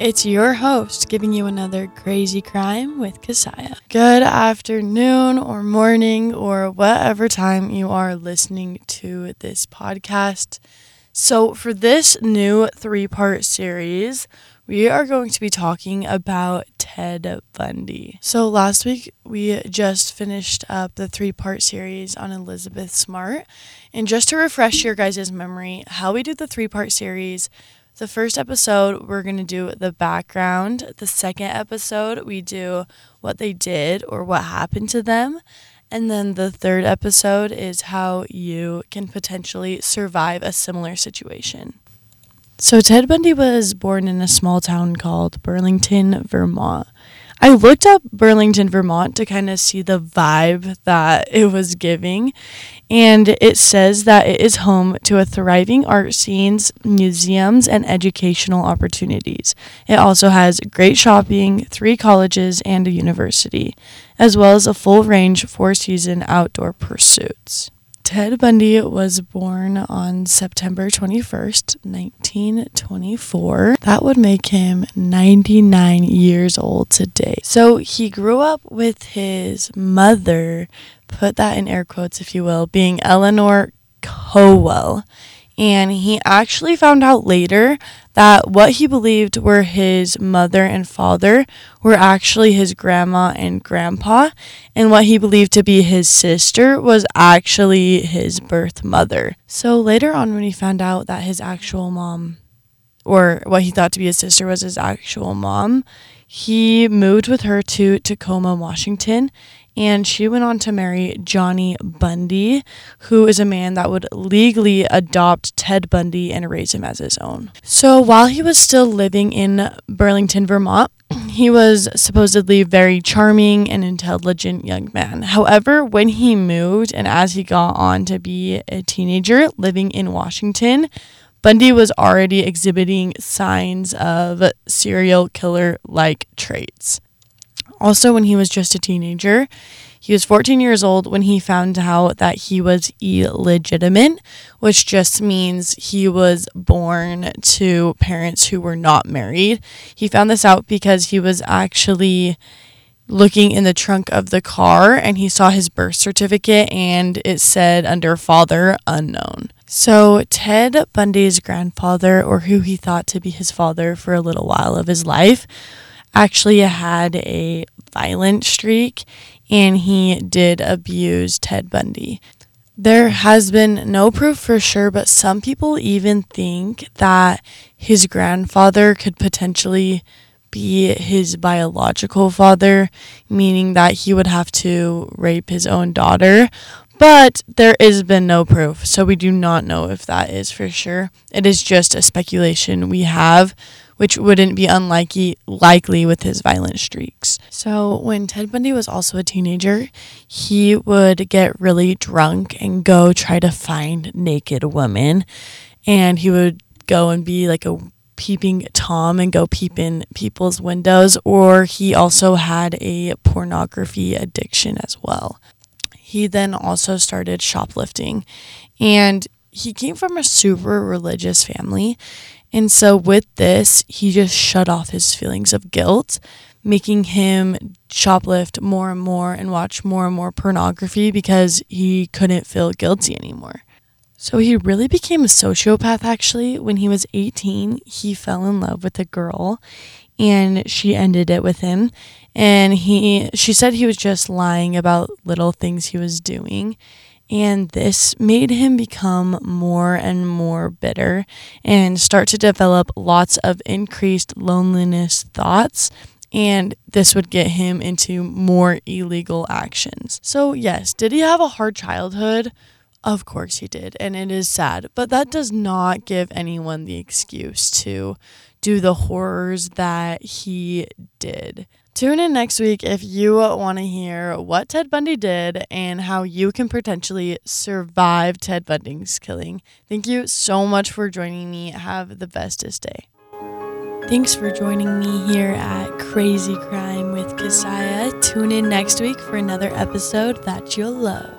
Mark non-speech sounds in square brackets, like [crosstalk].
It's your host giving you another crazy crime with Kesiah. Good afternoon or morning or whatever time you are listening to this podcast. So, for this new three part series, we are going to be talking about Ted Bundy. So, last week we just finished up the three part series on Elizabeth Smart. And just to refresh your guys' memory, how we did the three part series the first episode, we're going to do the background. The second episode, we do what they did or what happened to them. And then the third episode is how you can potentially survive a similar situation. So, Ted Bundy was born in a small town called Burlington, Vermont. I looked up Burlington, Vermont to kind of see the vibe that it was giving. And it says that it is home to a thriving art scenes, museums, and educational opportunities. It also has great shopping, three colleges, and a university, as well as a full range four season outdoor pursuits. Ted Bundy was born on September 21st, 1924. That would make him 99 years old today. So he grew up with his mother, put that in air quotes if you will, being Eleanor Cowell. And he actually found out later that what he believed were his mother and father were actually his grandma and grandpa. And what he believed to be his sister was actually his birth mother. So later on, when he found out that his actual mom, or what he thought to be his sister, was his actual mom, he moved with her to Tacoma, Washington, and she went on to marry Johnny Bundy, who is a man that would legally adopt Ted Bundy and raise him as his own. So while he was still living in Burlington, Vermont, [clears throat] he was supposedly very charming and intelligent young man. However, when he moved and as he got on to be a teenager living in Washington, Bundy was already exhibiting signs of serial killer like traits. Also, when he was just a teenager, he was 14 years old when he found out that he was illegitimate, which just means he was born to parents who were not married. He found this out because he was actually looking in the trunk of the car and he saw his birth certificate and it said under father unknown. So, Ted Bundy's grandfather, or who he thought to be his father for a little while of his life, actually had a violent streak and he did abuse Ted Bundy. There has been no proof for sure, but some people even think that his grandfather could potentially be his biological father, meaning that he would have to rape his own daughter. But there has been no proof, so we do not know if that is for sure. It is just a speculation we have which wouldn't be unlikely likely with his violent streaks. So when Ted Bundy was also a teenager, he would get really drunk and go try to find naked women and he would go and be like a peeping Tom and go peep in people's windows or he also had a pornography addiction as well. He then also started shoplifting and he came from a super religious family and so, with this, he just shut off his feelings of guilt, making him shoplift more and more and watch more and more pornography because he couldn't feel guilty anymore. So, he really became a sociopath actually. When he was 18, he fell in love with a girl and she ended it with him and he she said he was just lying about little things he was doing and this made him become more and more bitter and start to develop lots of increased loneliness thoughts. And this would get him into more illegal actions. So, yes, did he have a hard childhood? Of course he did. And it is sad. But that does not give anyone the excuse to do the horrors that he did. Tune in next week if you want to hear what Ted Bundy did and how you can potentially survive Ted Bundy's killing. Thank you so much for joining me. Have the bestest day. Thanks for joining me here at Crazy Crime with Kesiah. Tune in next week for another episode that you'll love.